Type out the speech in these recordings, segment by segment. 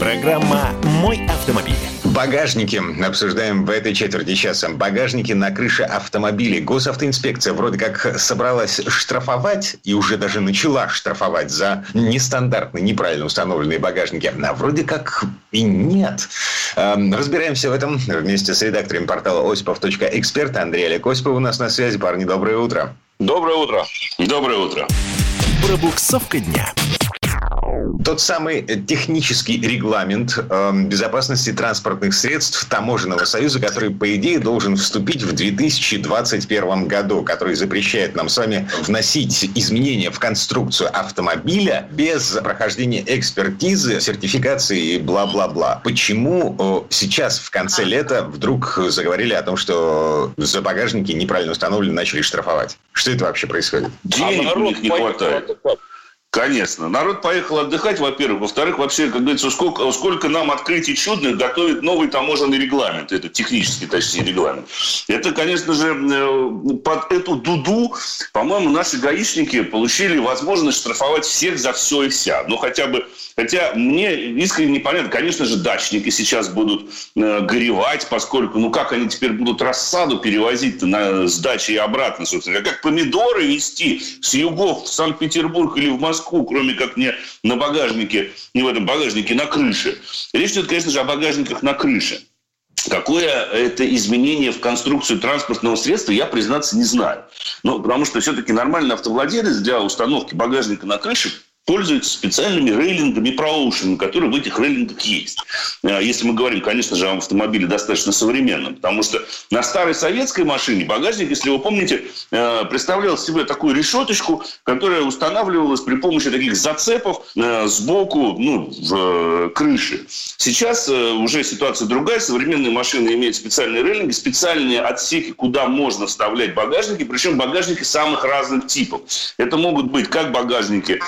Программа «Мой автомобиль». Багажники обсуждаем в этой четверти часа. Багажники на крыше автомобилей. Госавтоинспекция вроде как собралась штрафовать и уже даже начала штрафовать за нестандартные, неправильно установленные багажники. А вроде как и нет. Эм, Разбираемся в этом вместе с редактором портала осипов.эксперт Андрей Олег Осипов у нас на связи. Парни, доброе утро. Доброе утро. Доброе утро. Пробуксовка дня. Тот самый технический регламент э, безопасности транспортных средств Таможенного союза, который, по идее, должен вступить в 2021 году, который запрещает нам с вами вносить изменения в конструкцию автомобиля без прохождения экспертизы, сертификации и бла-бла-бла. Почему э, сейчас, в конце лета, вдруг заговорили о том, что за багажники неправильно установлены, начали штрафовать? Что это вообще происходит? Денег у них не хватает. Конечно. Народ поехал отдыхать, во-первых. Во-вторых, вообще, как говорится, сколько, сколько нам открытий чудных готовит новый таможенный регламент. Это технический, точнее, регламент. Это, конечно же, э, под эту дуду, по-моему, наши гаишники получили возможность штрафовать всех за все и вся. Ну, хотя бы... Хотя мне искренне непонятно. Конечно же, дачники сейчас будут э, горевать, поскольку, ну, как они теперь будут рассаду перевозить на, с дачи и обратно, собственно. Как помидоры везти с югов в Санкт-Петербург или в Москву Москву, кроме как не на багажнике, не в этом багажнике, на крыше. Речь идет, конечно же, о багажниках на крыше. Какое это изменение в конструкцию транспортного средства, я, признаться, не знаю. Ну, потому что все-таки нормальный автовладелец для установки багажника на крыше пользуется специальными рейлингами проушен, которые в этих рейлингах есть. А, Если мы говорим, конечно же, о автомобиле достаточно современном, потому что на старой советской машине багажник, если вы помните, э, представлял себе такую решеточку, которая устанавливалась при помощи таких зацепов э, сбоку ну, в э, крыше. Сейчас уже ситуация другая. Современные машины имеют специальные рейлинги, специальные отсеки, куда можно вставлять багажники, причем багажники самых разных типов. Это могут быть как багажники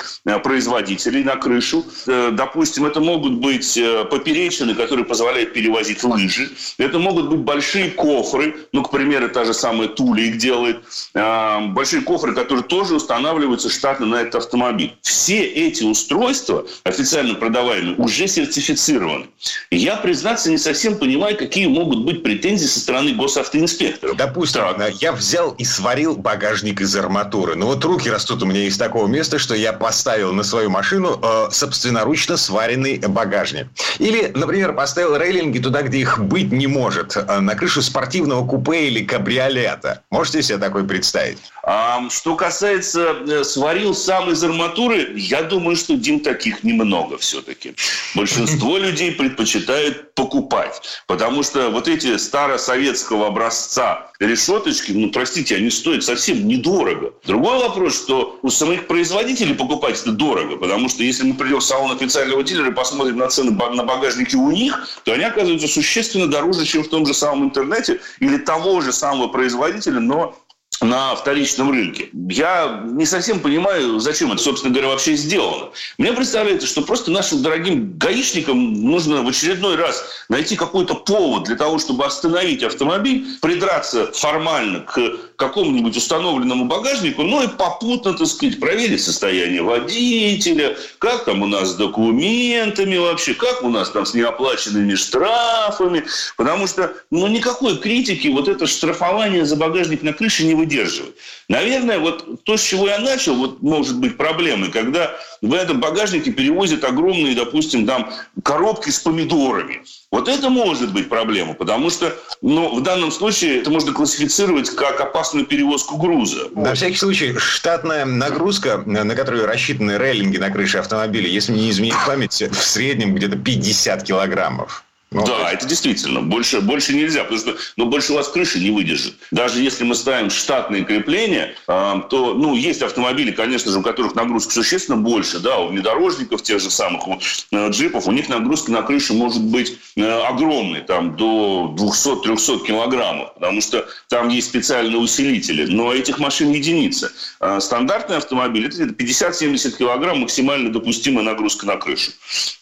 производителей на крышу. Э, Допустим, это могут быть э, поперечины, которые позволяют перевозить лыжи. Это могут быть большие кофры. Ну, к примеру, та же самая Туля их делает. Э, Большие кофры, которые тоже устанавливаются штатно на этот автомобиль. Все эти устройства, официально продаваемые, уже сертифицированы. Я, признаться, не совсем понимаю, какие могут быть претензии со стороны госавтоинспекторов. Допустим, я взял и сварил багажник из арматуры. Ну вот руки растут у меня из такого места, что я поставил на свою машину э, собственноручно сваренный багажник. Или, например, поставил рейлинги туда, где их быть не может, э, на крышу спортивного купе или кабриолета. Можете себе такое представить? А, что касается э, сварил сам из арматуры, я думаю, что, Дим, таких немного все-таки. Большинство людей предпочитают покупать. Потому что вот эти старосоветского образца решеточки, ну, простите, они стоят совсем недорого. Другой вопрос, что у самих производителей покупать это дорого. Потому что если мы придем в салон официального дилера и посмотрим на цены на багажники у них, то они оказываются существенно дороже, чем в том же самом интернете или того же самого производителя, но на вторичном рынке. Я не совсем понимаю, зачем это, собственно говоря, вообще сделано. Мне представляется, что просто нашим дорогим гаишникам нужно в очередной раз найти какой-то повод для того, чтобы остановить автомобиль, придраться формально к какому-нибудь установленному багажнику, ну и попутно, так сказать, проверить состояние водителя, как там у нас с документами вообще, как у нас там с неоплаченными штрафами. Потому что, ну, никакой критики вот это штрафование за багажник на крыше не выдерживает. Наверное, вот то, с чего я начал, вот может быть проблемой, когда в этом багажнике перевозят огромные, допустим, там коробки с помидорами. Вот это может быть проблема, потому что ну, в данном случае это можно классифицировать как опасную перевозку груза. На всякий случай, штатная нагрузка, на которую рассчитаны рейлинги на крыше автомобиля, если мне не изменить память, в среднем где-то 50 килограммов. Ну, да, это действительно. Больше, больше нельзя, потому что ну, больше у вас крыша не выдержит. Даже если мы ставим штатные крепления, э, то ну, есть автомобили, конечно же, у которых нагрузка существенно больше. Да, у внедорожников тех же самых, у э, джипов, у них нагрузка на крышу может быть э, огромной, там, до 200-300 килограммов, потому что там есть специальные усилители. Но этих машин единицы. Э, стандартный автомобиль – это 50-70 килограмм максимально допустимая нагрузка на крышу.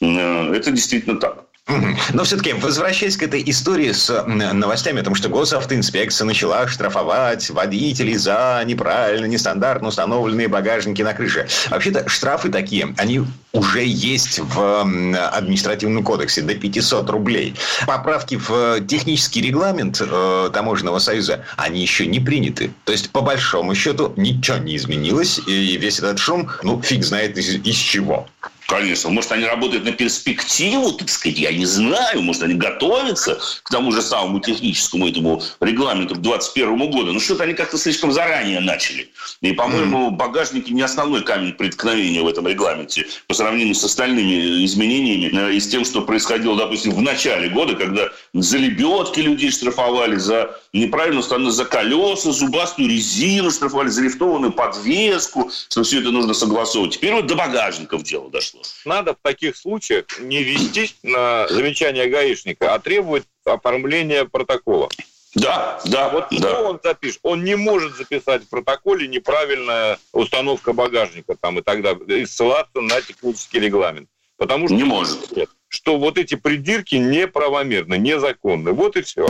Э, это действительно так. Но все-таки, возвращаясь к этой истории с новостями о том, что госавтоинспекция начала штрафовать водителей за неправильно, нестандартно установленные багажники на крыше. Вообще-то штрафы такие, они уже есть в административном кодексе до 500 рублей. Поправки в технический регламент э, Таможенного союза, они еще не приняты. То есть, по большому счету, ничего не изменилось, и весь этот шум, ну, фиг знает из, из чего. Конечно. Может, они работают на перспективу, так сказать, я не знаю. Может, они готовятся к тому же самому техническому этому регламенту к 2021 году. Но что-то они как-то слишком заранее начали. И, по-моему, mm. багажники не основной камень преткновения в этом регламенте по сравнению с остальными изменениями э, и с тем, что происходило, допустим, в начале года, когда за лебедки людей штрафовали, за неправильно установленные за колеса, зубастую резину штрафовали, за лифтованную подвеску, что все это нужно согласовывать. Теперь вот до багажников дело дошло. Надо в таких случаях не вестись на замечание гаишника, а требовать оформления протокола. Да, да. Вот да. что он запишет? Он не может записать в протоколе неправильная установка багажника там и так далее, и ссылаться на технический регламент. Потому что не может. Что вот эти придирки неправомерны, незаконны. Вот и все.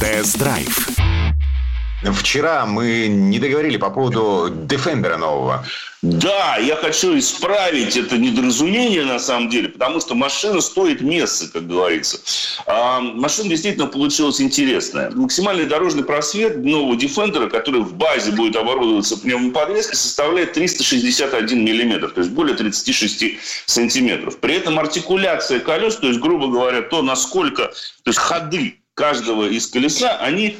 Тест-драйв. Вчера мы не договорили по поводу Defender нового. Да, я хочу исправить это недоразумение на самом деле, потому что машина стоит места, как говорится. А машина действительно получилась интересная. Максимальный дорожный просвет нового Defender, который в базе будет оборудоваться пневмоподвеской, составляет 361 миллиметр, то есть более 36 сантиметров. При этом артикуляция колес, то есть, грубо говоря, то, насколько, то есть ходы каждого из колеса, они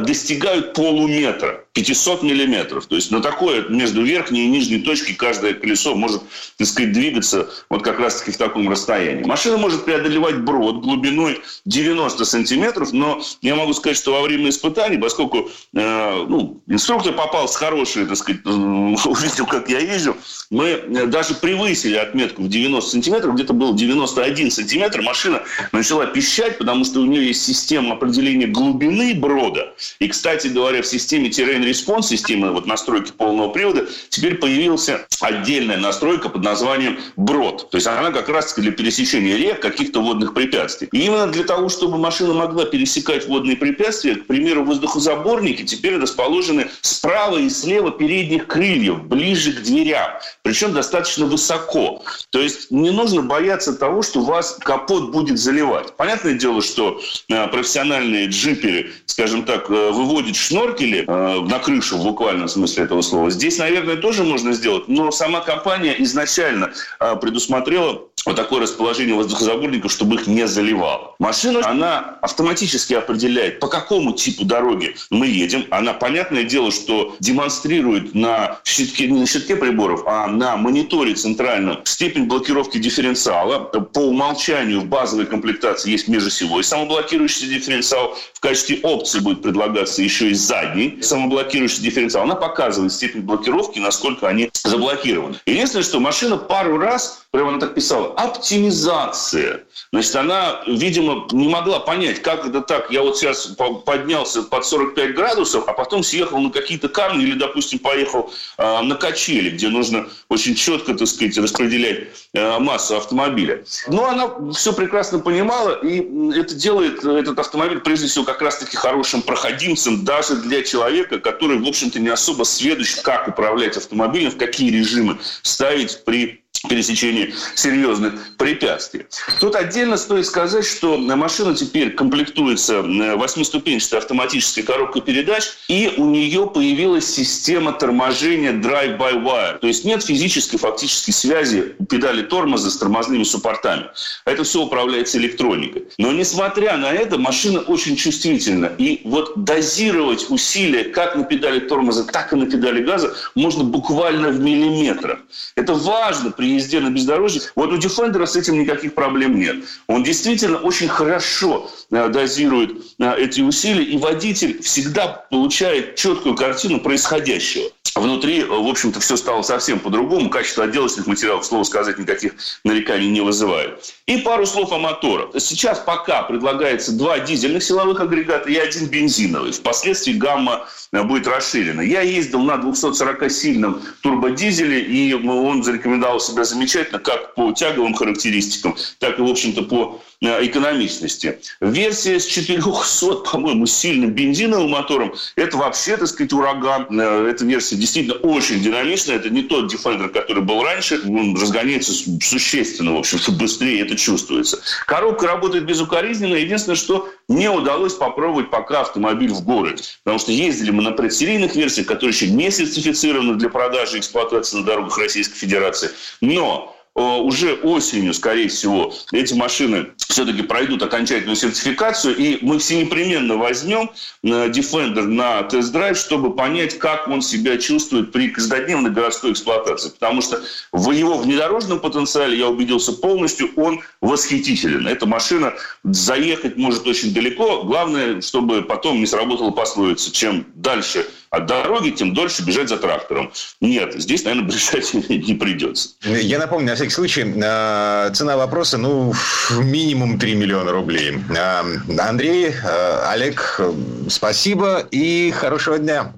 достигают полуметра. 500 миллиметров. То есть на такое между верхней и нижней точкой каждое колесо может, так сказать, двигаться вот как раз-таки в таком расстоянии. Машина может преодолевать брод глубиной 90 сантиметров, но я могу сказать, что во время испытаний, поскольку э, ну, инструктор попался хороший, так сказать, увидел, как я езжу, мы даже превысили отметку в 90 сантиметров, где-то было 91 сантиметр, машина начала пищать, потому что у нее есть система определения глубины брода. И, кстати говоря, в системе Terrain Response системы вот настройки полного привода, теперь появилась отдельная настройка под названием брод. То есть она как раз для пересечения рек, каких-то водных препятствий. И именно для того, чтобы машина могла пересекать водные препятствия, к примеру, воздухозаборники теперь расположены справа и слева передних крыльев, ближе к дверям. Причем достаточно высоко. То есть не нужно бояться того, что вас капот будет заливать. Понятное дело, что э, профессиональные джиперы, скажем так, э, выводят шноркели э, на крышу в буквальном смысле этого слова. Здесь, наверное, тоже можно сделать, но сама компания изначально а, предусмотрела вот такое расположение воздухозаборников, чтобы их не заливало. Машина, она автоматически определяет, по какому типу дороги мы едем. Она, понятное дело, что демонстрирует на щитке, не на щитке приборов, а на мониторе центральном степень блокировки дифференциала. По умолчанию в базовой комплектации есть межосевой самоблокирующийся дифференциал. В качестве опции будет предлагаться еще и задний самоблокирующий дифференциал. Она показывает степень блокировки, насколько они заблокированы. Единственное, что машина пару раз, прямо она так писала, оптимизация. Значит, она, видимо, не могла понять, как это так. Я вот сейчас поднялся под 45 градусов, а потом съехал на какие-то камни или, допустим, поехал э, на качели, где нужно очень четко, так сказать, распределять э, массу автомобиля. Но она все прекрасно понимала, и это делает этот автомобиль, прежде всего, как раз-таки хорошим проходимцем даже для человека, который, в общем-то, не особо сведущ, как управлять автомобилем, в какие режимы ставить при пересечении серьезных препятствий. Тут отдельно стоит сказать, что машина теперь комплектуется восьмиступенчатой автоматической коробкой передач, и у нее появилась система торможения drive-by-wire. То есть нет физической фактической связи педали тормоза с тормозными суппортами. Это все управляется электроникой. Но несмотря на это, машина очень чувствительна. И вот дозировать усилия как на педали тормоза, так и на педали газа можно буквально в миллиметрах. Это важно при при езде на бездорожье. Вот у Defender с этим никаких проблем нет. Он действительно очень хорошо э, дозирует э, эти усилия, и водитель всегда получает четкую картину происходящего. Внутри, в общем-то, все стало совсем по-другому. Качество отделочных материалов, слово сказать, никаких нареканий не вызывает. И пару слов о моторах. Сейчас пока предлагается два дизельных силовых агрегата и один бензиновый. Впоследствии гамма э, будет расширена. Я ездил на 240-сильном турбодизеле, и он зарекомендовал себя замечательно как по тяговым характеристикам, так и, в общем-то, по Э, экономичности. Версия с 400, по-моему, сильным бензиновым мотором, это вообще, так сказать, ураган. Э, эта версия действительно очень динамичная. Это не тот Defender, который был раньше. Он разгоняется существенно, в общем-то, быстрее. Это чувствуется. Коробка работает безукоризненно. Единственное, что не удалось попробовать пока автомобиль в городе. Потому что ездили мы на предсерийных версиях, которые еще не сертифицированы для продажи и эксплуатации на дорогах Российской Федерации. Но уже осенью, скорее всего, эти машины все-таки пройдут окончательную сертификацию, и мы все непременно возьмем э, Defender на тест-драйв, чтобы понять, как он себя чувствует при каждодневной городской эксплуатации. Потому что в его внедорожном потенциале, я убедился полностью, он восхитителен. Эта машина заехать может очень далеко. Главное, чтобы потом не сработала пословица. Чем дальше от дороги, тем дольше бежать за трактором. Нет, здесь, наверное, бежать не придется. Я напомню, на всякий случай, э, цена вопроса, ну, минимум 3 миллиона рублей. Э, Андрей, э, Олег, спасибо и хорошего дня.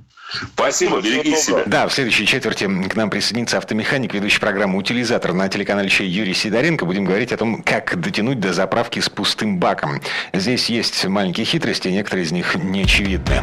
Спасибо, береги себя. Да, в следующей четверти к нам присоединится автомеханик, ведущий программу «Утилизатор» на телеканале Чей Юрий Сидоренко. Будем говорить о том, как дотянуть до заправки с пустым баком. Здесь есть маленькие хитрости, некоторые из них неочевидны.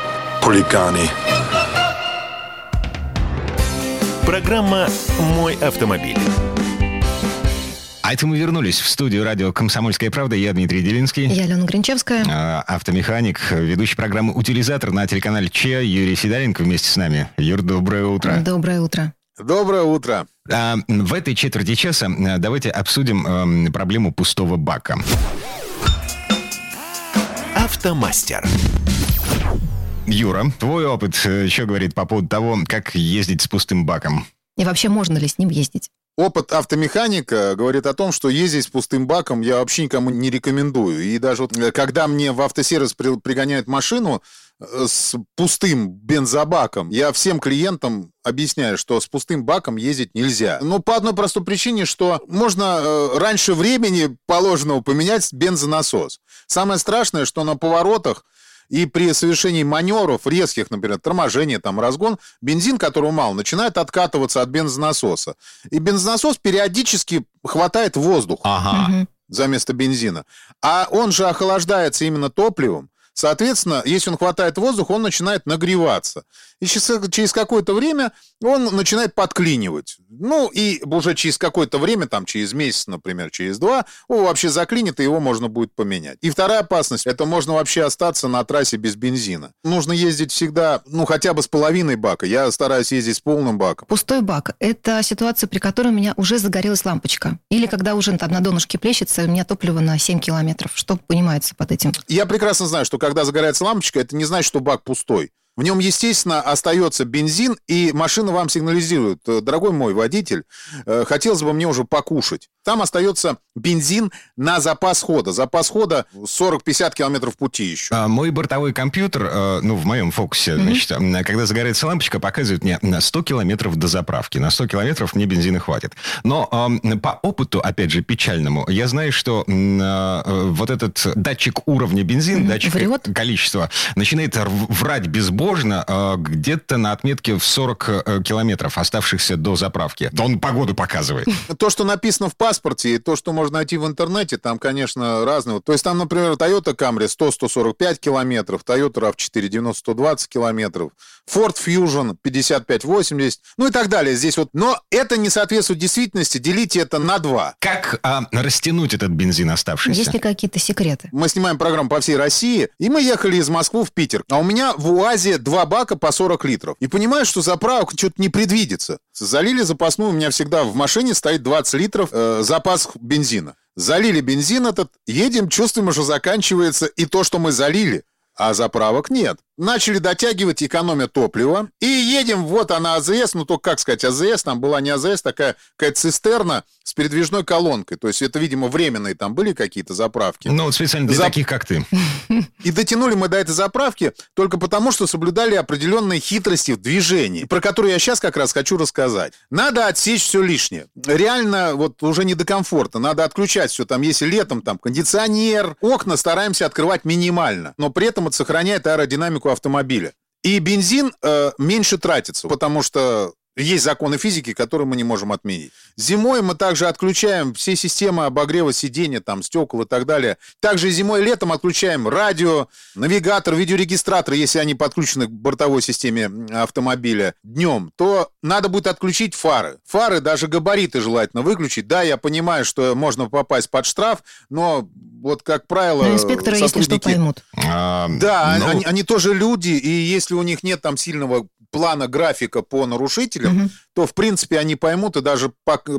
хулиганы. Программа «Мой автомобиль». А это мы вернулись в студию радио «Комсомольская правда». Я Дмитрий Делинский. Я Алена Гринчевская. А, автомеханик, ведущий программы «Утилизатор» на телеканале ЧЕ Юрий Сидоренко вместе с нами. Юр, доброе утро. Доброе утро. Доброе утро. А, в этой четверти часа а, давайте обсудим а, проблему пустого бака. Автомастер. Юра, твой опыт еще говорит по поводу того, как ездить с пустым баком. И вообще можно ли с ним ездить? Опыт автомеханика говорит о том, что ездить с пустым баком я вообще никому не рекомендую. И даже вот э, когда мне в автосервис при, пригоняют машину э, с пустым бензобаком, я всем клиентам объясняю, что с пустым баком ездить нельзя. Но по одной простой причине, что можно э, раньше времени положенного поменять бензонасос. Самое страшное, что на поворотах и при совершении маневров резких, например, торможения, там, разгон, бензин, которого мало, начинает откатываться от бензонасоса. И бензонасос периодически хватает воздух. Ага. За место бензина. А он же охлаждается именно топливом. Соответственно, если он хватает воздух, он начинает нагреваться. И через какое-то время он начинает подклинивать. Ну, и уже через какое-то время, там, через месяц, например, через два, он вообще заклинит, и его можно будет поменять. И вторая опасность, это можно вообще остаться на трассе без бензина. Нужно ездить всегда, ну, хотя бы с половиной бака. Я стараюсь ездить с полным баком. Пустой бак – это ситуация, при которой у меня уже загорелась лампочка. Или когда уже там на донышке плещется, у меня топливо на 7 километров. Что понимается под этим? Я прекрасно знаю, что когда загорается лампочка, это не значит, что бак пустой. В нем, естественно, остается бензин, и машина вам сигнализирует, «Э, дорогой мой водитель, э, хотелось бы мне уже покушать. Там остается бензин на запас хода. Запас хода 40-50 километров пути еще. А, мой бортовой компьютер, э, ну, в моем фокусе, mm-hmm. значит, когда загорается лампочка, показывает мне на 100 километров до заправки. На 100 километров мне бензина хватит. Но э, по опыту, опять же, печальному, я знаю, что э, вот этот датчик уровня бензина, mm-hmm. датчик Врет? количества, начинает врать безбожно э, где-то на отметке в 40 э, километров, оставшихся до заправки. Он погоду показывает. То, что написано в паспорте, и то, что можно найти в интернете, там, конечно, разные. То есть там, например, Toyota Camry 100-145 километров, Toyota RAV4 90-120 километров, Ford Fusion 55-80, ну и так далее. Здесь вот, но это не соответствует действительности. Делите это на два. Как а, растянуть этот бензин оставшийся? Есть ли какие-то секреты? Мы снимаем программу по всей России, и мы ехали из Москвы в Питер. А у меня в УАЗе два бака по 40 литров. И понимаю, что заправок что-то не предвидится. Залили запасную, у меня всегда в машине стоит 20 литров э, запас бензина. Залили бензин этот, едем, чувствуем, что заканчивается и то, что мы залили, а заправок нет. Начали дотягивать, экономя топлива. И едем, вот она АЗС, ну только как сказать, АЗС, там была не АЗС, такая какая-то цистерна с передвижной колонкой. То есть это, видимо, временные там были какие-то заправки. Ну, вот специально для За- таких, как ты. И дотянули мы до этой заправки только потому, что соблюдали определенные хитрости в движении, про которые я сейчас как раз хочу рассказать. Надо отсечь все лишнее. Реально, вот уже не до комфорта. Надо отключать все. Там, если летом, там, кондиционер, окна стараемся открывать минимально. Но при этом это сохраняет аэродинамику автомобиля. И бензин э, меньше тратится, потому что есть законы физики, которые мы не можем отменить. Зимой мы также отключаем все системы обогрева сиденья, там, стекол и так далее. Также зимой и летом отключаем радио, навигатор, видеорегистратор, если они подключены к бортовой системе автомобиля днем, то надо будет отключить фары. Фары, даже габариты желательно выключить. Да, я понимаю, что можно попасть под штраф, но вот, как правило, Но инспекторы, если что, сотрудники- поймут. А, да, ну, они, они тоже люди, и если у них нет там сильного плана графика по нарушителям, Мгм. то, в принципе, они поймут и даже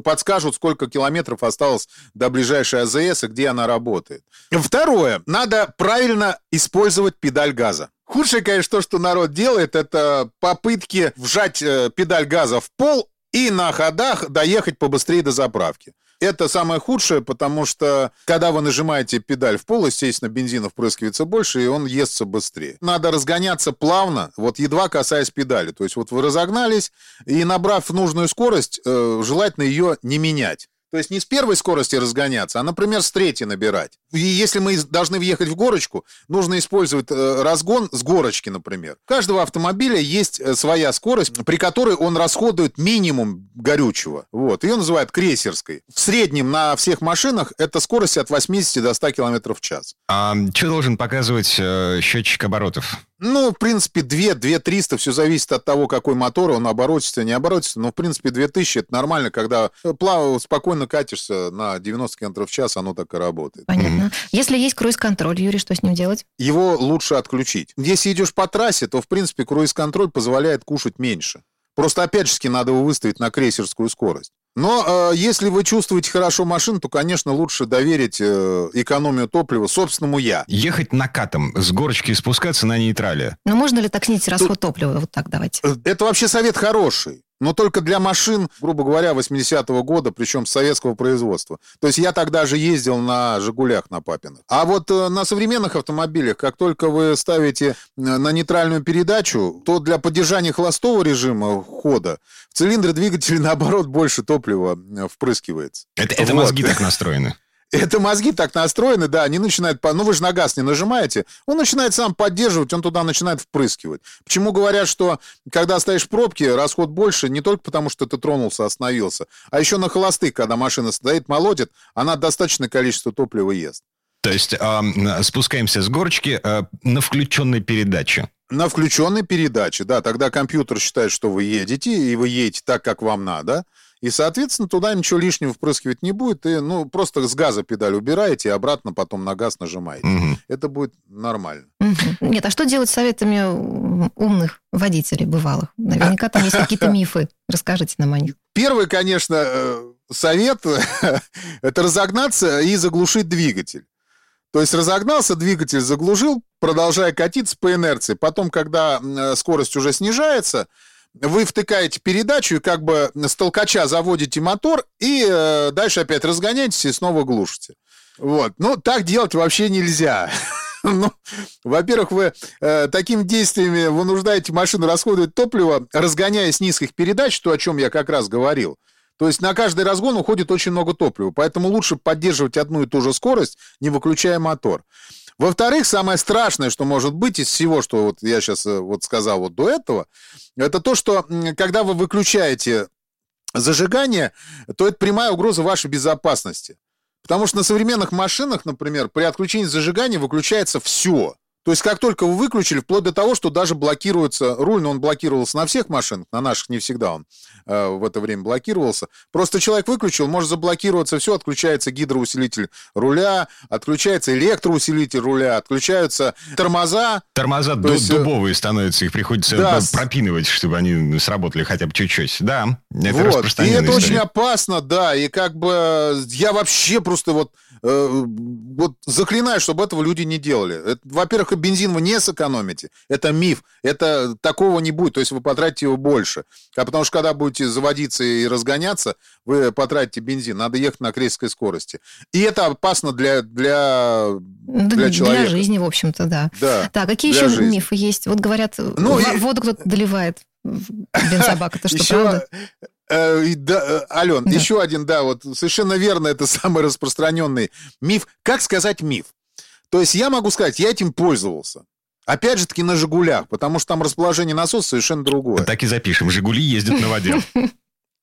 подскажут, сколько километров осталось до ближайшей АЗС и где она работает. Второе. Надо правильно использовать педаль газа. Худшее, конечно, то, что народ делает, это попытки вжать э, педаль газа в пол и на ходах доехать побыстрее до заправки. Это самое худшее, потому что, когда вы нажимаете педаль в пол, естественно, бензина впрыскивается больше, и он естся быстрее. Надо разгоняться плавно, вот едва касаясь педали. То есть вот вы разогнались, и набрав нужную скорость, э, желательно ее не менять. То есть не с первой скорости разгоняться, а, например, с третьей набирать. И если мы должны въехать в горочку, нужно использовать э, разгон с горочки, например. У каждого автомобиля есть э, своя скорость, при которой он расходует минимум горючего. Вот. Ее называют крейсерской. В среднем на всех машинах это скорость от 80 до 100 км в час. а что должен показывать э, счетчик оборотов? Ну, в принципе, 2, 2 300, все зависит от того, какой мотор, он оборотится, не оборотится. Но, в принципе, 2000 это нормально, когда плавно, спокойно катишься на 90 км в час, оно так и работает. Понятно. Если есть круиз-контроль, Юрий, что с ним делать? Его лучше отключить. Если идешь по трассе, то, в принципе, круиз-контроль позволяет кушать меньше. Просто, опять же, надо его выставить на крейсерскую скорость. Но э, если вы чувствуете хорошо машину, то, конечно, лучше доверить э, экономию топлива собственному я. Ехать накатом, с горочки спускаться на нейтрале. Но можно ли так снизить расход топлива? Вот так давайте. Э, Это вообще совет хороший. Но только для машин, грубо говоря, 80-го года, причем советского производства. То есть я тогда же ездил на «Жигулях» на Папиных. А вот э, на современных автомобилях, как только вы ставите э, на нейтральную передачу, то для поддержания холостого режима хода в цилиндре двигателя, наоборот, больше топлива э, впрыскивается. Это, это Вот. мозги так настроены. Это мозги так настроены, да, они начинают... по- Ну, вы же на газ не нажимаете. Он начинает сам поддерживать, он туда начинает впрыскивать. Почему говорят, что когда стоишь в пробке, расход больше не только потому, что ты тронулся, остановился, а еще на холостых, когда машина стоит, молотит, она достаточное количество топлива ест. То есть м, спускаемся с горочки а, на включенной передаче. На включенной передаче, да, тогда компьютер считает, что вы едете, и вы едете так, как вам надо. И, соответственно, туда ничего лишнего впрыскивать не будет. И, ну, просто с газа педаль убираете, и обратно потом на газ нажимаете. Мгм. Это будет нормально. Мгм. Нет, а что делать с советами умных водителей бывалых? Наверняка там есть какие-то мифы. Расскажите нам о них. Первый, конечно, э, совет – это разогнаться и заглушить двигатель. То есть разогнался, двигатель заглушил, продолжая катиться по инерции. Потом, когда э, скорость уже снижается, вы втыкаете передачу и как бы с толкача заводите мотор, и э, дальше опять разгоняетесь и снова глушите. Вот. Ну, так делать вообще нельзя. Ну, во-первых, вы э, такими действиями вынуждаете машину расходовать топливо, разгоняя с низких передач, то, о чем я как раз говорил. То есть на каждый разгон уходит очень много топлива, поэтому лучше поддерживать одну и ту же скорость, не выключая мотор. Во-вторых, самое страшное, что может быть из всего, что вот я сейчас э, вот сказал вот до этого, это то, что когда вы выключаете зажигание, то это прямая угроза вашей безопасности. Потому что на современных машинах, например, при отключении зажигания выключается все. То есть как только вы выключили, вплоть до того, что даже блокируется руль, но он блокировался на всех машинах, на наших не всегда он э, в это время блокировался. Просто человек выключил, может заблокироваться все, отключается гидроусилитель руля, отключается электроусилитель руля, отключаются тормоза. Тормоза ду- есть, э, дубовые становятся, их приходится да, пропинывать, чтобы они сработали хотя бы чуть-чуть. Да, это вот. И это история. очень опасно, да, и как бы я вообще просто вот Э, вот заклинаю, чтобы этого люди не делали. Во-первых, бензин вы не сэкономите. Это миф. Это такого не будет. То есть вы потратите его больше. А потому что когда будете заводиться и разгоняться, вы потратите бензин. Надо ехать на крейсерской скорости. И это опасно для, для, для человека. Для жизни, в общем-то, да. да так, какие еще жизни. мифы есть? Вот говорят, ну, воду кто-то доливает бензобак. Это что, еще, правда? Э, да, э, Ален, да. еще один, да, вот совершенно верно, это самый распространенный миф. Как сказать миф? То есть я могу сказать, я этим пользовался. Опять же таки на «Жигулях», потому что там расположение насоса совершенно другое. Так и запишем. «Жигули» ездят на воде.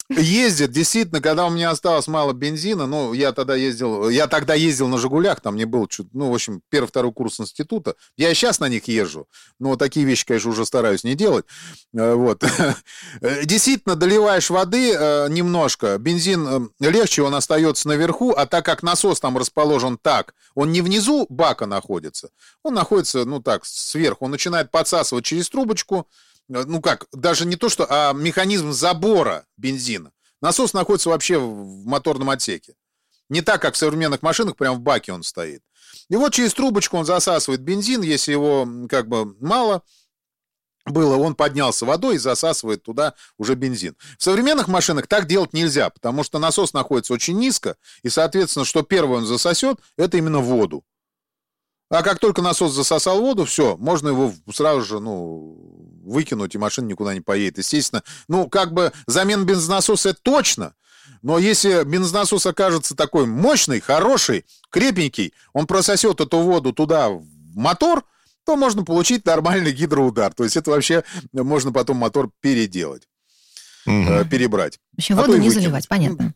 Ездит, действительно, когда у меня осталось мало бензина, ну, я тогда ездил, я тогда ездил на «Жигулях», там мне был, чуть, ну, в общем, первый-второй курс института. Я и сейчас на них езжу, но такие вещи, конечно, уже стараюсь не делать. Э, вот. Действительно, доливаешь воды э, немножко, бензин э, легче, он остается наверху, а так как насос там расположен так, он не внизу бака находится, он находится, ну, так, сверху, он начинает подсасывать через трубочку, ну как, даже не то что, а механизм забора бензина. Насос находится вообще в моторном отсеке. Не так, как в современных машинах, прям в баке он стоит. И вот через трубочку он засасывает бензин, если его как бы мало было, он поднялся водой и засасывает туда уже бензин. В современных машинах так делать нельзя, потому что насос находится очень низко, и, соответственно, что первое он засосет, это именно воду. А как только насос засосал воду, все, можно его сразу же, ну, выкинуть, и машина никуда не поедет. Естественно, ну, как бы замена бензонасоса это точно, но если бензонасос окажется такой мощный, хороший, крепенький, он прососет эту воду туда в мотор, то можно получить нормальный гидроудар. То есть это вообще можно потом мотор переделать, угу. перебрать. Еще а воду не заливать, понятно.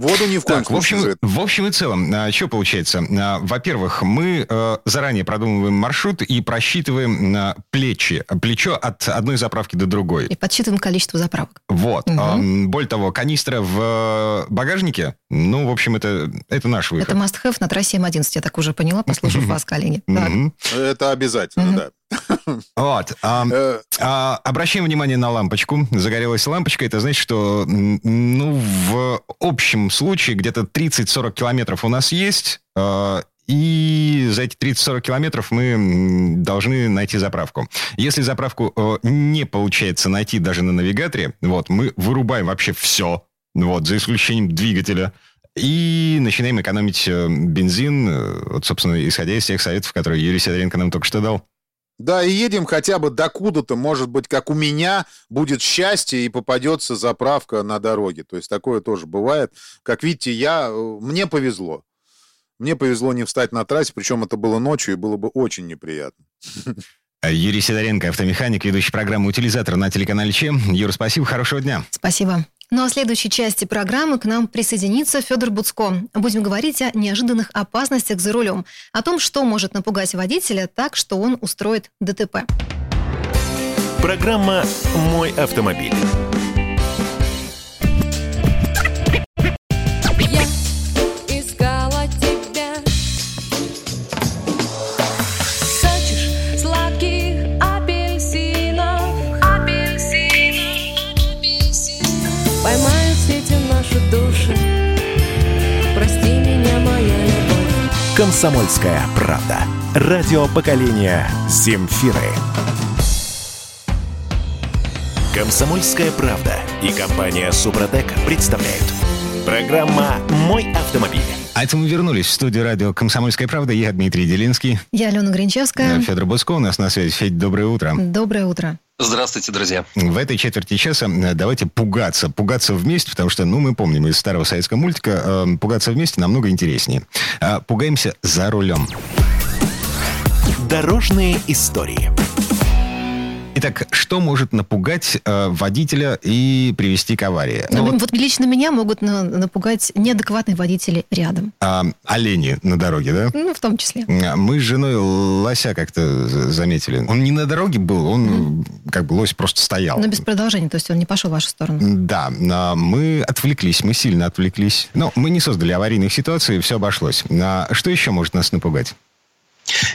Воду ни в коем так, случае. В общем, в общем и целом, а, что получается? А, во-первых, мы а, заранее продумываем маршрут и просчитываем а, плечи, плечо от одной заправки до другой. И подсчитываем количество заправок. Вот. Угу. Более того, канистра в багажнике, ну, в общем, это, это наш выход. Это must-have на трассе М11, я так уже поняла, послушав вас, коллеги. Это обязательно, да. Вот. А, э. а, обращаем внимание на лампочку. Загорелась лампочка. Это значит, что ну, в общем случае где-то 30-40 километров у нас есть. А, и за эти 30-40 километров мы должны найти заправку. Если заправку э, не получается найти даже на навигаторе, вот, мы вырубаем вообще все, вот, за исключением двигателя. И начинаем экономить э, бензин, э, вот, собственно, исходя из тех советов, которые Юрий Сидоренко нам только что дал. Да, и едем хотя бы докуда-то, может быть, как у меня, будет счастье и попадется заправка на дороге. То есть такое тоже бывает. Как видите, я, э, мне повезло. Мне повезло не встать на трассе, причем это было ночью, и было бы очень неприятно. Юрий Сидоренко, автомеханик, ведущий программы «Утилизатор» на телеканале ЧЕМ. Юр, спасибо, хорошего дня. Спасибо. Ну а в следующей части программы к нам присоединится Федор Буцко. Будем говорить о неожиданных опасностях за рулем, о том, что может напугать водителя так, что он устроит ДТП. Программа «Мой автомобиль». «Комсомольская правда». Радио поколения Земфиры. «Комсомольская правда» и компания «Супротек» представляют. Программа «Мой автомобиль». А это мы вернулись в студию радио «Комсомольская правда». Я Дмитрий Делинский. Я Алена Гринчевская. Федор Буско у нас на связи. Федь, доброе утро. Доброе утро. Здравствуйте, друзья. В этой четверти часа давайте пугаться. Пугаться вместе, потому что, ну, мы помним из старого советского мультика, э, пугаться вместе намного интереснее. Э, пугаемся за рулем. Дорожные истории. Итак, что может напугать э, водителя и привести к аварии? Ну, вот, вот лично меня могут на, напугать неадекватные водители рядом. А, олени на дороге, да? Ну, в том числе. Мы с женой лося как-то заметили. Он не на дороге был, он mm. как бы лось просто стоял. Но без продолжения, то есть он не пошел в вашу сторону. Да, мы отвлеклись, мы сильно отвлеклись. Но мы не создали аварийных ситуаций, все обошлось. А что еще может нас напугать?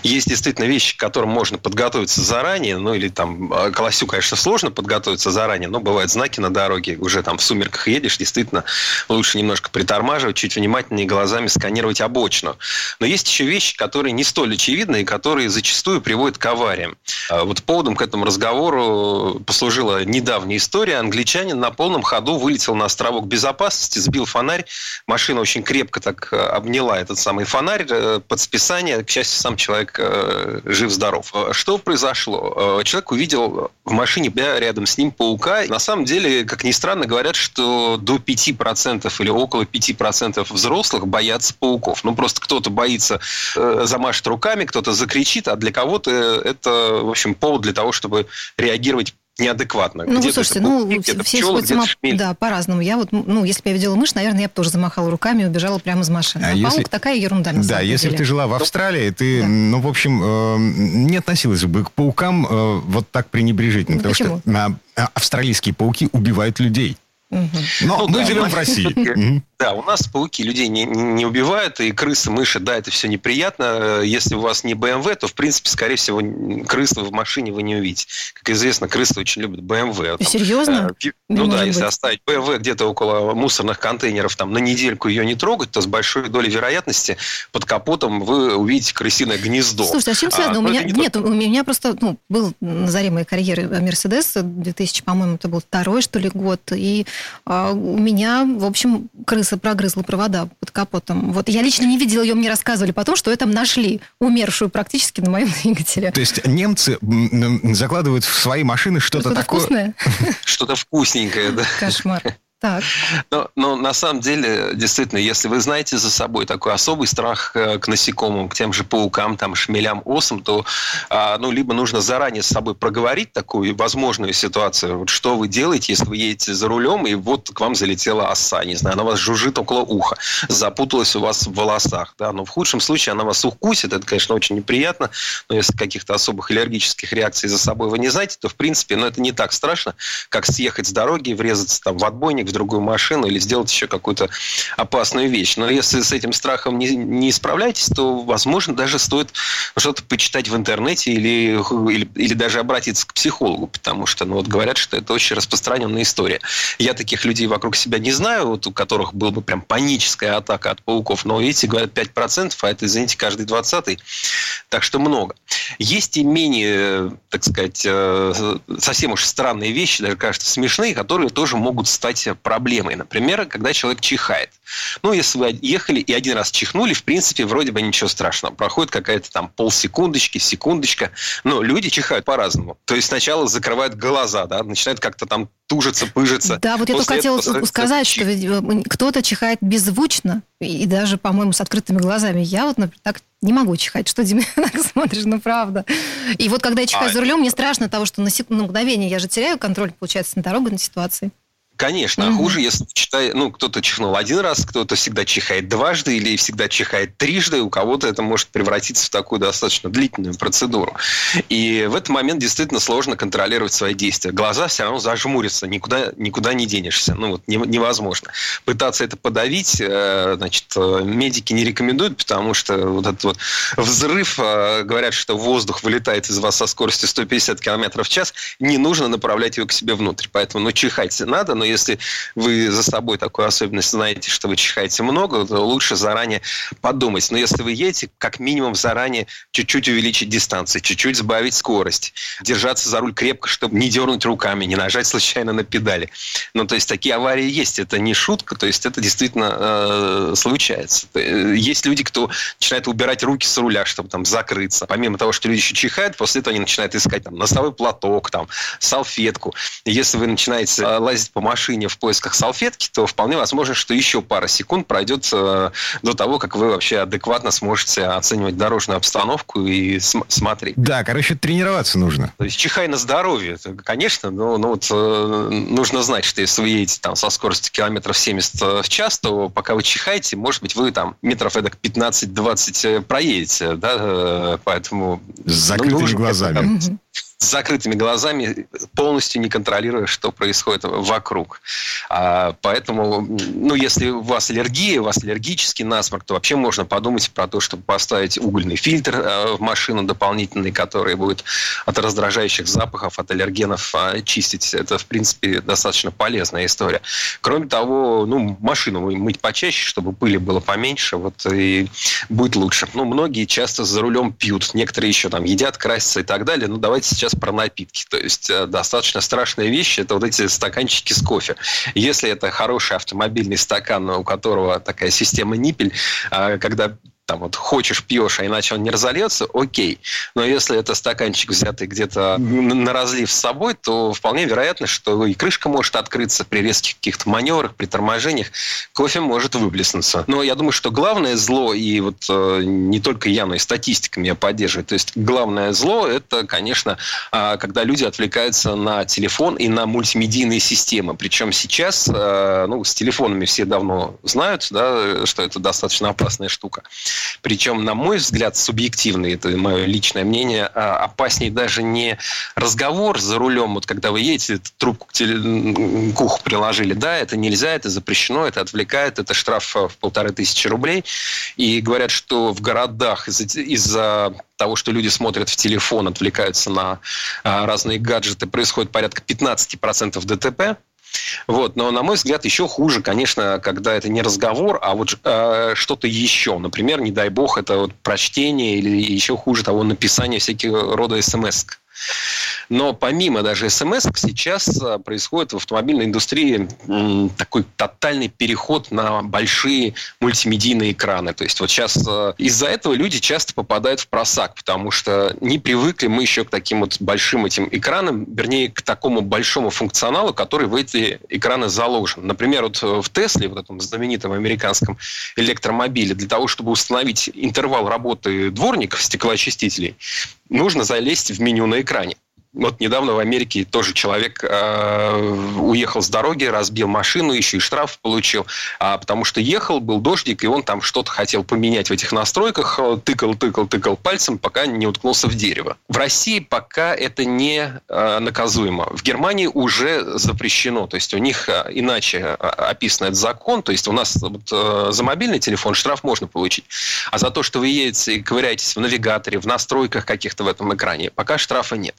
Есть действительно вещи, к которым можно подготовиться заранее, ну или там а, к лосю, конечно, сложно подготовиться заранее, но бывают знаки на дороге, уже там в сумерках едешь, действительно лучше немножко притормаживать, чуть внимательнее глазами сканировать обочину. Но есть еще вещи, которые не столь очевидны и которые зачастую приводят к авариям. А вот поводом к этому разговору послужила недавняя история. Англичанин на полном ходу вылетел на островок безопасности, сбил фонарь, машина очень крепко так а, обняла этот самый фонарь э, под списание, к счастью, сам человек э, жив-здоров. Э, что произошло? Э, человек увидел в машине рядом с ним паука. На самом деле, как ни странно, говорят, что до 5% или около 5% взрослых боятся пауков. Ну, просто кто-то боится, замашет руками, кто-то закричит, а для кого-то это, в общем, повод для того, чтобы реагировать неадекватно. Ну, где слушайте, ну, все пчелы, с ума, да, по-разному. Я вот, ну, если бы я видела мышь, наверное, я бы тоже замахала руками и убежала прямо из машины. А, а если... паук такая ерунда, на Да, если бы ты жила в Австралии, ты, да. ну, в общем, э, не относилась бы к паукам э, вот так пренебрежительно. Ну, потому почему? что э, австралийские пауки убивают людей. Угу. Но ну, мы да, живем в России. Да, у нас пауки людей не, не убивают, и крысы, мыши, да, это все неприятно. Если у вас не BMW, то, в принципе, скорее всего, крысы в машине вы не увидите. Как известно, крысы очень любят BMW. Там, Серьезно? Э, ну да, если быть. оставить BMW где-то около мусорных контейнеров, там, на недельку ее не трогать, то с большой долей вероятности под капотом вы увидите крысиное гнездо. Слушайте, а чем связано? А, у меня, не нет, то... у меня просто ну, был на заре моей карьеры Мерседес, 2000, по-моему, это был второй, что ли, год, и а, у меня, в общем, крысы крыса прогрызла провода под капотом. Вот я лично не видела ее, мне рассказывали потом, что это нашли умершую практически на моем двигателе. То есть немцы закладывают в свои машины что-то, что такое... вкусное? Что-то вкусненькое, да. Кошмар. Так. Но, но на самом деле, действительно, если вы знаете за собой такой особый страх э, к насекомым, к тем же паукам, там, шмелям, осам, то а, ну, либо нужно заранее с собой проговорить такую возможную ситуацию. Вот что вы делаете, если вы едете за рулем, и вот к вам залетела оса, не знаю, она вас жужжит около уха, запуталась у вас в волосах, да, но в худшем случае она вас укусит, это, конечно, очень неприятно, но если каких-то особых аллергических реакций за собой вы не знаете, то, в принципе, ну, это не так страшно, как съехать с дороги, врезаться там в отбойник, в другую машину или сделать еще какую-то опасную вещь. Но если с этим страхом не, не справляетесь, то, возможно, даже стоит что-то почитать в интернете или, или, или даже обратиться к психологу, потому что, ну, вот говорят, что это очень распространенная история. Я таких людей вокруг себя не знаю, вот, у которых была бы прям паническая атака от пауков, но, видите, говорят 5%, а это, извините, каждый 20 так что много. Есть и менее, так сказать, э, совсем уж странные вещи, даже кажется смешные, которые тоже могут стать проблемой. Например, когда человек чихает. Ну, если вы ехали и один раз чихнули, в принципе, вроде бы ничего страшного. Проходит какая-то там полсекундочки, секундочка. Но люди чихают по-разному. То есть сначала закрывают глаза, да, начинают как-то там тужиться, пыжиться. Да, вот я только хотела сказать, что э, кто-то чихает беззвучно и даже, по-моему, с открытыми глазами. Я вот, например, так не могу чихать. Что, Дима, так смотришь, ну правда. И вот когда я чихаю а, за рулем, мне страшно того, что на, сек... на мгновение я же теряю контроль, получается, на дорогу, на ситуации. Конечно, а хуже, если читай, ну, кто-то чихнул один раз, кто-то всегда чихает дважды или всегда чихает трижды, у кого-то это может превратиться в такую достаточно длительную процедуру. И в этот момент действительно сложно контролировать свои действия. Глаза все равно зажмурятся, никуда, никуда не денешься. Ну, вот невозможно. Пытаться это подавить, э, значит, э, медики не рекомендуют, потому что вот этот вот взрыв, э, говорят, что воздух вылетает из вас со скоростью 150 км в час, не нужно направлять его к себе внутрь. Поэтому, ну, чихать надо, но но если вы за собой такую особенность знаете, что вы чихаете много, то лучше заранее подумать. Но если вы едете, как минимум заранее чуть-чуть увеличить дистанцию, чуть-чуть сбавить скорость, держаться за руль крепко, чтобы не дернуть руками, не нажать случайно на педали. Ну, то есть такие аварии есть, это не шутка, то есть это действительно э, случается. Есть люди, кто начинает убирать руки с руля, чтобы там закрыться. Помимо того, что люди еще чихают, после этого они начинают искать там носовой платок, там, салфетку. Если вы начинаете э, лазить по машине в поисках салфетки, то вполне возможно, что еще пара секунд пройдет э, до того, как вы вообще адекватно сможете оценивать дорожную обстановку и см- смотреть. Да, короче, тренироваться нужно. То есть чихай на здоровье, конечно, но, но вот, э, нужно знать, что если вы едете там со скоростью километров 70 в час, то пока вы чихаете, может быть, вы там метров эдак 15-20 проедете, да, поэтому... С закрытыми ну, глазами с закрытыми глазами, полностью не контролируя, что происходит вокруг. А, поэтому, ну, если у вас аллергия, у вас аллергический насморк, то вообще можно подумать про то, чтобы поставить угольный фильтр а, в машину дополнительный, который будет от раздражающих запахов, от аллергенов а, чистить. Это, в принципе, достаточно полезная история. Кроме того, ну, машину мыть почаще, чтобы пыли было поменьше, вот и будет лучше. Ну, многие часто за рулем пьют, некоторые еще там едят, красятся и так далее. Ну, давайте сейчас про напитки. То есть э, достаточно страшная вещь – это вот эти стаканчики с кофе. Если это хороший автомобильный стакан, у которого такая система ниппель, а, когда там вот хочешь, пьешь, а иначе он не разольется, окей. Но если это стаканчик взятый где-то на разлив с собой, то вполне вероятно, что и крышка может открыться при резких каких-то маневрах, при торможениях, кофе может выплеснуться. Но я думаю, что главное зло, и вот э, не только я, но и статистика меня поддерживает, то есть главное зло – это, конечно, э, когда люди отвлекаются на телефон и на мультимедийные системы. Причем сейчас, э, ну, с телефонами все давно знают, да, что это достаточно опасная штука. Причем, на мой взгляд, субъективный, это мое личное мнение, а, опаснее даже не разговор за рулем, вот когда вы едете, трубку к, теле... к уху приложили, да, это нельзя, это запрещено, это отвлекает, это штраф в полторы тысячи рублей. И говорят, что в городах из-за из того, что люди смотрят в телефон, отвлекаются на а, разные гаджеты, происходит порядка 15% ДТП. Вот. Но, на мой взгляд, еще хуже, конечно, когда это не разговор, а вот э, что-то еще. Например, не дай бог, это вот прочтение или еще хуже того, написание всяких рода смс -ок. Но помимо даже смс, сейчас а, происходит в автомобильной индустрии такой тотальный переход на большие мультимедийные экраны. То есть вот сейчас а, из-за этого люди часто попадают в просак, потому что не привыкли мы еще к таким вот большим этим экранам, вернее, к такому большому функционалу, который в эти экраны заложен. Например, вот в Тесле, вот этом знаменитом американском электромобиле, для того, чтобы установить интервал работы дворников, стеклоочистителей, нужно залезть в меню на экране. Вот недавно в Америке тоже человек э, уехал с дороги, разбил машину, еще и штраф получил, а, потому что ехал, был дождик, и он там что-то хотел поменять в этих настройках, э, тыкал, тыкал, тыкал пальцем, пока не уткнулся в дерево. В России пока это не э, наказуемо. В Германии уже запрещено, то есть у них э, иначе э, описан этот закон, то есть у нас вот, э, за мобильный телефон штраф можно получить, а за то, что вы едете и ковыряетесь в навигаторе, в настройках каких-то в этом экране, пока штрафа нет.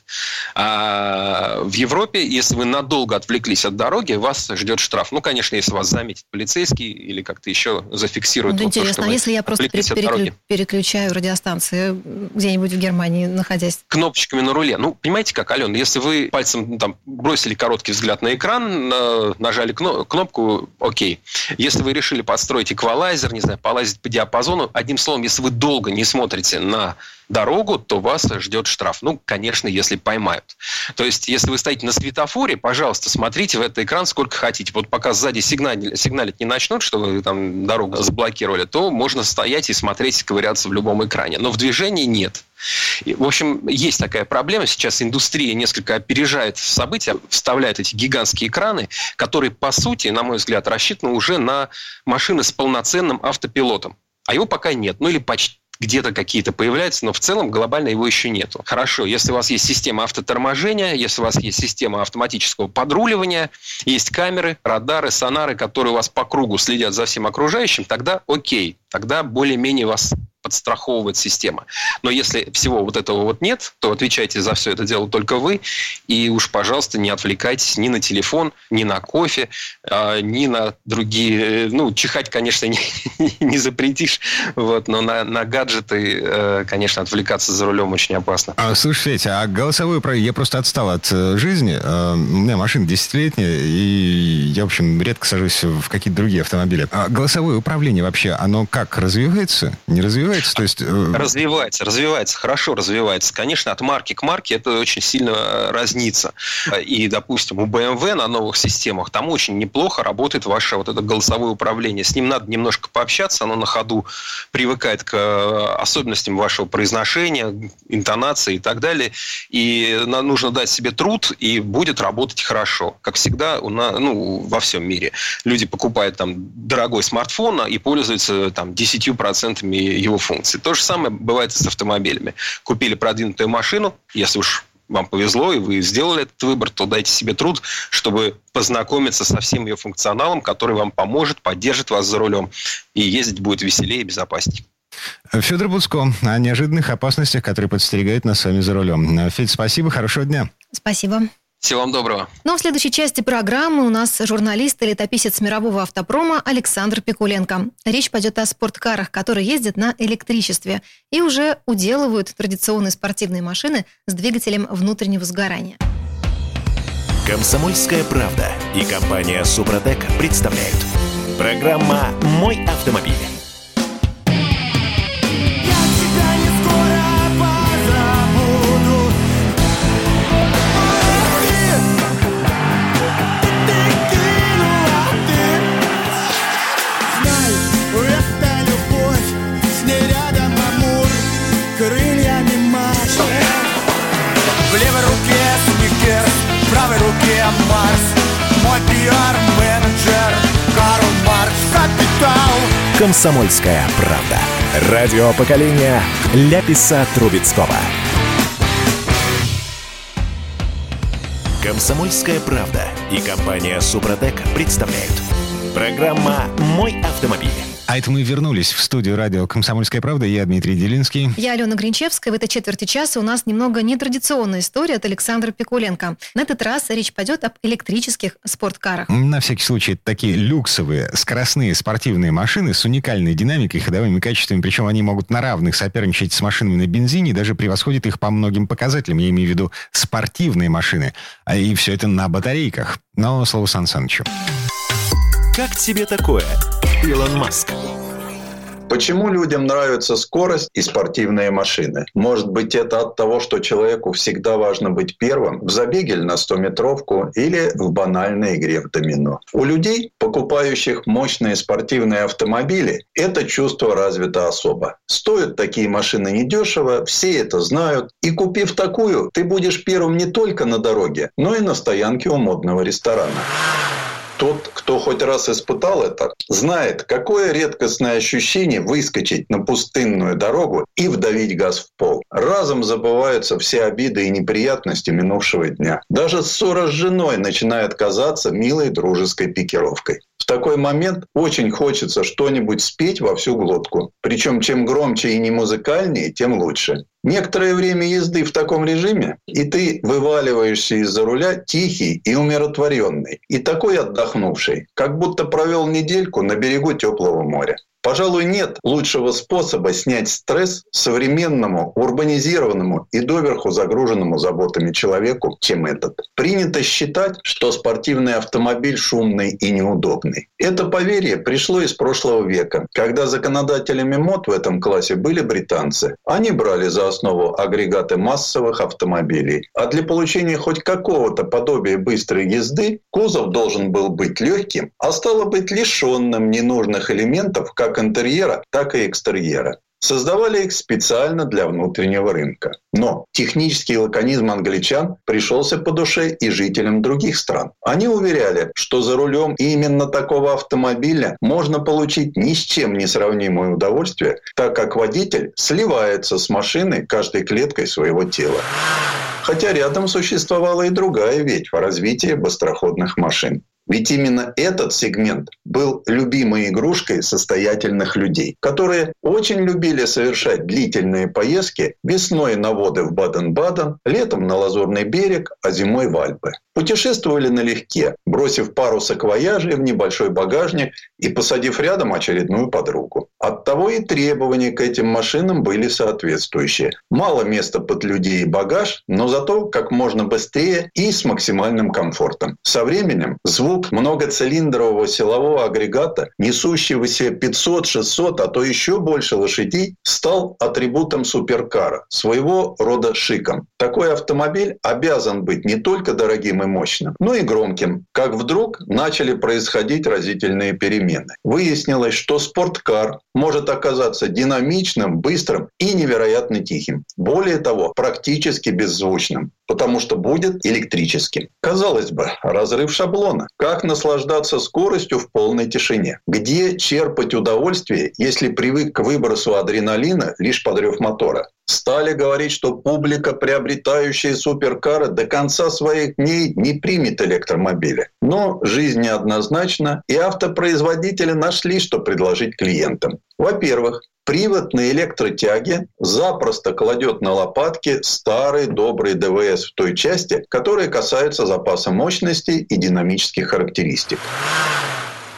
А в Европе, если вы надолго отвлеклись от дороги, вас ждет штраф. Ну, конечно, если вас заметит полицейский или как-то еще зафиксирует. Ну, интересно, а если я просто переклю... переключаю радиостанции где-нибудь в Германии, находясь? Кнопочками на руле. Ну, понимаете как, Ален, если вы пальцем ну, там, бросили короткий взгляд на экран, нажали кнопку, окей. Если вы решили подстроить эквалайзер, не знаю, полазить по диапазону, одним словом, если вы долго не смотрите на дорогу, то вас ждет штраф. Ну, конечно, если поймают. То есть, если вы стоите на светофоре, пожалуйста, смотрите в этот экран сколько хотите. Вот пока сзади сигналить, сигналить не начнут, что вы там дорогу заблокировали, то можно стоять и смотреть, ковыряться в любом экране. Но в движении нет. В общем, есть такая проблема. Сейчас индустрия несколько опережает события, вставляет эти гигантские экраны, которые, по сути, на мой взгляд, рассчитаны уже на машины с полноценным автопилотом. А его пока нет. Ну или почти где-то какие-то появляются, но в целом глобально его еще нету. Хорошо, если у вас есть система автоторможения, если у вас есть система автоматического подруливания, есть камеры, радары, сонары, которые у вас по кругу следят за всем окружающим, тогда окей, тогда более-менее вас подстраховывает система. Но если всего вот этого вот нет, то отвечайте за все это дело только вы. И уж, пожалуйста, не отвлекайтесь ни на телефон, ни на кофе, а, ни на другие... Ну, чихать, конечно, не, не запретишь, вот, но на, на гаджеты, э, конечно, отвлекаться за рулем очень опасно. А, слушай, а голосовой про Я просто отстал от э, жизни. Э, у меня машина десятилетняя, и я, в общем, редко сажусь в какие-то другие автомобили. А голосовое управление вообще, оно как, развивается? Не развивается? То есть... Развивается, развивается, хорошо развивается. Конечно, от марки к марке это очень сильно разнится. И, допустим, у BMW на новых системах там очень неплохо работает ваше вот это голосовое управление. С ним надо немножко пообщаться, оно на ходу привыкает к э, особенностям вашего произношения, интонации и так далее. И нужно дать себе труд, и будет работать хорошо. Как всегда, у нас, ну, во всем мире. Люди покупают там дорогой смартфон и пользуются там 10% его функций. То же самое бывает и с автомобилями. Купили продвинутую машину, если уж вам повезло, и вы сделали этот выбор, то дайте себе труд, чтобы познакомиться со всем ее функционалом, который вам поможет, поддержит вас за рулем, и ездить будет веселее и безопаснее. Федор Буцко о неожиданных опасностях, которые подстерегают нас с вами за рулем. Федь, спасибо, хорошего дня. Спасибо. Всего вам доброго. Ну а в следующей части программы у нас журналист и летописец мирового автопрома Александр Пикуленко. Речь пойдет о спорткарах, которые ездят на электричестве и уже уделывают традиционные спортивные машины с двигателем внутреннего сгорания. Комсомольская правда и компания Супротек представляют. Программа «Мой автомобиль». «Комсомольская правда». Радио поколения Ляписа Трубецкого. «Комсомольская правда» и компания «Супротек» представляют. Программа «Мой автомобиль». А это мы вернулись в студию радио «Комсомольская правда». Я Дмитрий Делинский. Я Алена Гринчевская. В этой четверти часа у нас немного нетрадиционная история от Александра Пикуленко. На этот раз речь пойдет об электрических спорткарах. На всякий случай, это такие люксовые, скоростные спортивные машины с уникальной динамикой и ходовыми качествами. Причем они могут на равных соперничать с машинами на бензине и даже превосходят их по многим показателям. Я имею в виду спортивные машины. А И все это на батарейках. Но слово Сан Санычу. Как тебе такое, Илон Маск? Почему людям нравится скорость и спортивные машины? Может быть, это от того, что человеку всегда важно быть первым в забеге на 100-метровку или в банальной игре в домино. У людей, покупающих мощные спортивные автомобили, это чувство развито особо. Стоят такие машины недешево, все это знают. И купив такую, ты будешь первым не только на дороге, но и на стоянке у модного ресторана. Тот, кто хоть раз испытал это, знает, какое редкостное ощущение выскочить на пустынную дорогу и вдавить газ в пол. Разом забываются все обиды и неприятности минувшего дня. Даже ссора с женой начинает казаться милой дружеской пикировкой. В такой момент очень хочется что-нибудь спеть во всю глотку. Причем чем громче и не музыкальнее, тем лучше. Некоторое время езды в таком режиме, и ты вываливаешься из-за руля тихий и умиротворенный, и такой отдохнувший, как будто провел недельку на берегу теплого моря. Пожалуй, нет лучшего способа снять стресс современному, урбанизированному и доверху загруженному заботами человеку, чем этот. Принято считать, что спортивный автомобиль шумный и неудобный. Это поверье пришло из прошлого века, когда законодателями мод в этом классе были британцы. Они брали за основу агрегаты массовых автомобилей. А для получения хоть какого-то подобия быстрой езды кузов должен был быть легким, а стало быть лишенным ненужных элементов, как как интерьера, так и экстерьера. Создавали их специально для внутреннего рынка. Но технический лаконизм англичан пришелся по душе и жителям других стран. Они уверяли, что за рулем именно такого автомобиля можно получить ни с чем не сравнимое удовольствие, так как водитель сливается с машиной каждой клеткой своего тела. Хотя рядом существовала и другая ветвь развития быстроходных машин. Ведь именно этот сегмент был любимой игрушкой состоятельных людей, которые очень любили совершать длительные поездки весной на воды в Баден-Баден, летом на Лазурный берег, а зимой в Альпы. Путешествовали налегке, бросив пару саквояжей в небольшой багажник и посадив рядом очередную подругу. Оттого и требования к этим машинам были соответствующие. Мало места под людей и багаж, но зато как можно быстрее и с максимальным комфортом. Со временем звук многоцилиндрового силового агрегата, несущего себе 500, 600, а то еще больше лошадей, стал атрибутом суперкара, своего рода шиком. Такой автомобиль обязан быть не только дорогим и мощным, но и громким. Как вдруг начали происходить разительные перемены. Выяснилось, что спорткар может оказаться динамичным, быстрым и невероятно тихим. Более того, практически беззвучным потому что будет электрическим. Казалось бы, разрыв шаблона. Как наслаждаться скоростью в полной тишине? Где черпать удовольствие, если привык к выбросу адреналина лишь подрев мотора? Стали говорить, что публика, приобретающая суперкары, до конца своих дней не примет электромобили. Но жизнь неоднозначна, и автопроизводители нашли, что предложить клиентам. Во-первых, привод на электротяге запросто кладет на лопатки старый добрый ДВС в той части, которая касается запаса мощности и динамических характеристик.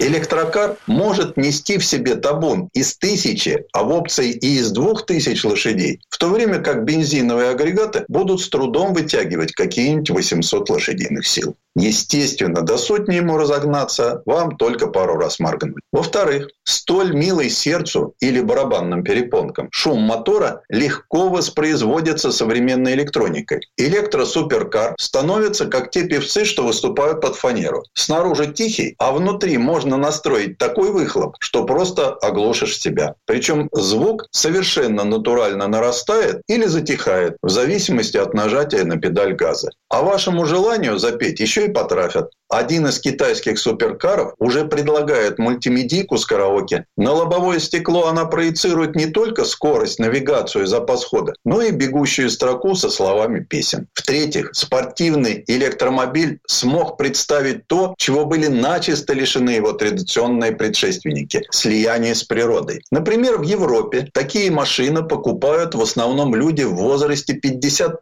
Электрокар может нести в себе табун из тысячи, а в опции и из двух тысяч лошадей, в то время как бензиновые агрегаты будут с трудом вытягивать какие-нибудь 800 лошадиных сил. Естественно, до сотни ему разогнаться вам только пару раз моргнуть. Во-вторых, столь милый сердцу или барабанным перепонкам шум мотора легко воспроизводится современной электроникой. Электросуперкар становится как те певцы, что выступают под фанеру. Снаружи тихий, а внутри можно настроить такой выхлоп, что просто оглушишь себя. Причем звук совершенно натурально нарастает или затихает в зависимости от нажатия на педаль газа. А вашему желанию запеть еще и потрафят. Один из китайских суперкаров уже предлагает мультимедийку с караоке. На лобовое стекло она проецирует не только скорость, навигацию и запас хода, но и бегущую строку со словами песен. В-третьих, спортивный электромобиль смог представить то, чего были начисто лишены его традиционные предшественники – слияние с природой. Например, в Европе такие машины покупают в основном люди в возрасте 50+,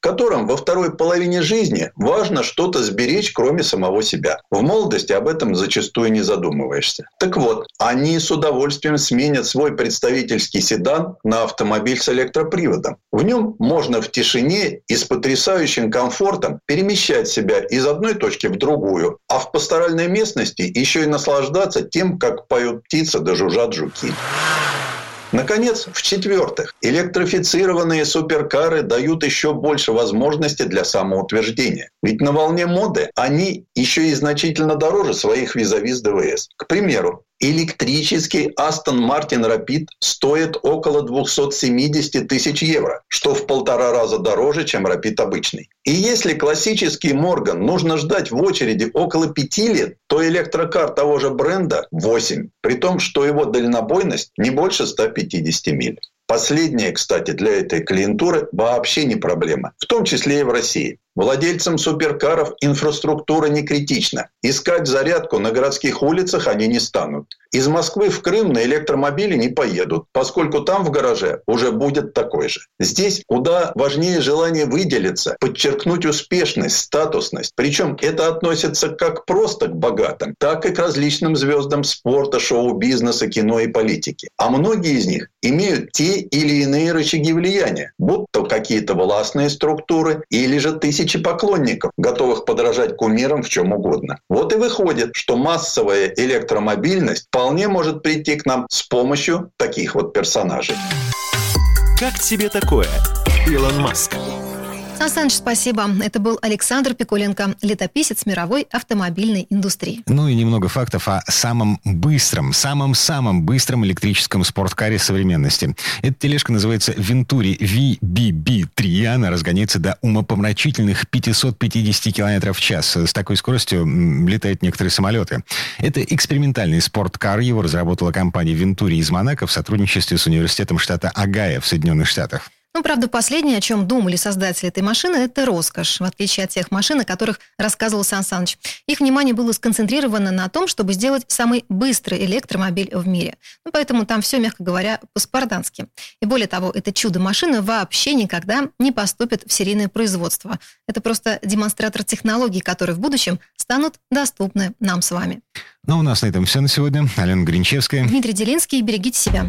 которым во второй половине жизни важно что-то сберечь, кроме самого самого себя. В молодости об этом зачастую не задумываешься. Так вот, они с удовольствием сменят свой представительский седан на автомобиль с электроприводом. В нем можно в тишине и с потрясающим комфортом перемещать себя из одной точки в другую, а в пасторальной местности еще и наслаждаться тем, как поют птицы да жужжат жуки. Наконец, в-четвертых, электрифицированные суперкары дают еще больше возможностей для самоутверждения. Ведь на волне моды они еще и значительно дороже своих визави с ДВС. К примеру, Электрический Aston Martin Rapid стоит около 270 тысяч евро, что в полтора раза дороже, чем Rapid обычный. И если классический Морган нужно ждать в очереди около 5 лет, то электрокар того же бренда 8, при том, что его дальнобойность не больше 150 миль. Последнее, кстати, для этой клиентуры вообще не проблема, в том числе и в России. Владельцам суперкаров инфраструктура не критична. Искать зарядку на городских улицах они не станут. Из Москвы в Крым на электромобиле не поедут, поскольку там в гараже уже будет такой же. Здесь куда важнее желание выделиться, подчеркнуть успешность, статусность. Причем это относится как просто к богатым, так и к различным звездам спорта, шоу-бизнеса, кино и политики. А многие из них имеют те или иные рычаги влияния, будто какие-то властные структуры или же тысячи тысячи поклонников, готовых подражать кумирам в чем угодно. Вот и выходит, что массовая электромобильность вполне может прийти к нам с помощью таких вот персонажей. Как тебе такое, Илон Маск? Сан Саныч, спасибо. Это был Александр Пикуленко, летописец мировой автомобильной индустрии. Ну и немного фактов о самом быстром, самом-самом быстром электрическом спорткаре современности. Эта тележка называется Venturi VBB3. Она разгоняется до умопомрачительных 550 км в час. С такой скоростью летают некоторые самолеты. Это экспериментальный спорткар. Его разработала компания Venturi из Монако в сотрудничестве с университетом штата Огайо в Соединенных Штатах. Ну, правда, последнее, о чем думали создатели этой машины, это роскошь, в отличие от тех машин, о которых рассказывал Сан Саныч. Их внимание было сконцентрировано на том, чтобы сделать самый быстрый электромобиль в мире. Ну, поэтому там все, мягко говоря, по-спартански. И более того, это чудо-машина вообще никогда не поступит в серийное производство. Это просто демонстратор технологий, которые в будущем станут доступны нам с вами. Ну, у нас на этом все на сегодня. Алена Гринчевская. Дмитрий Делинский. Берегите себя.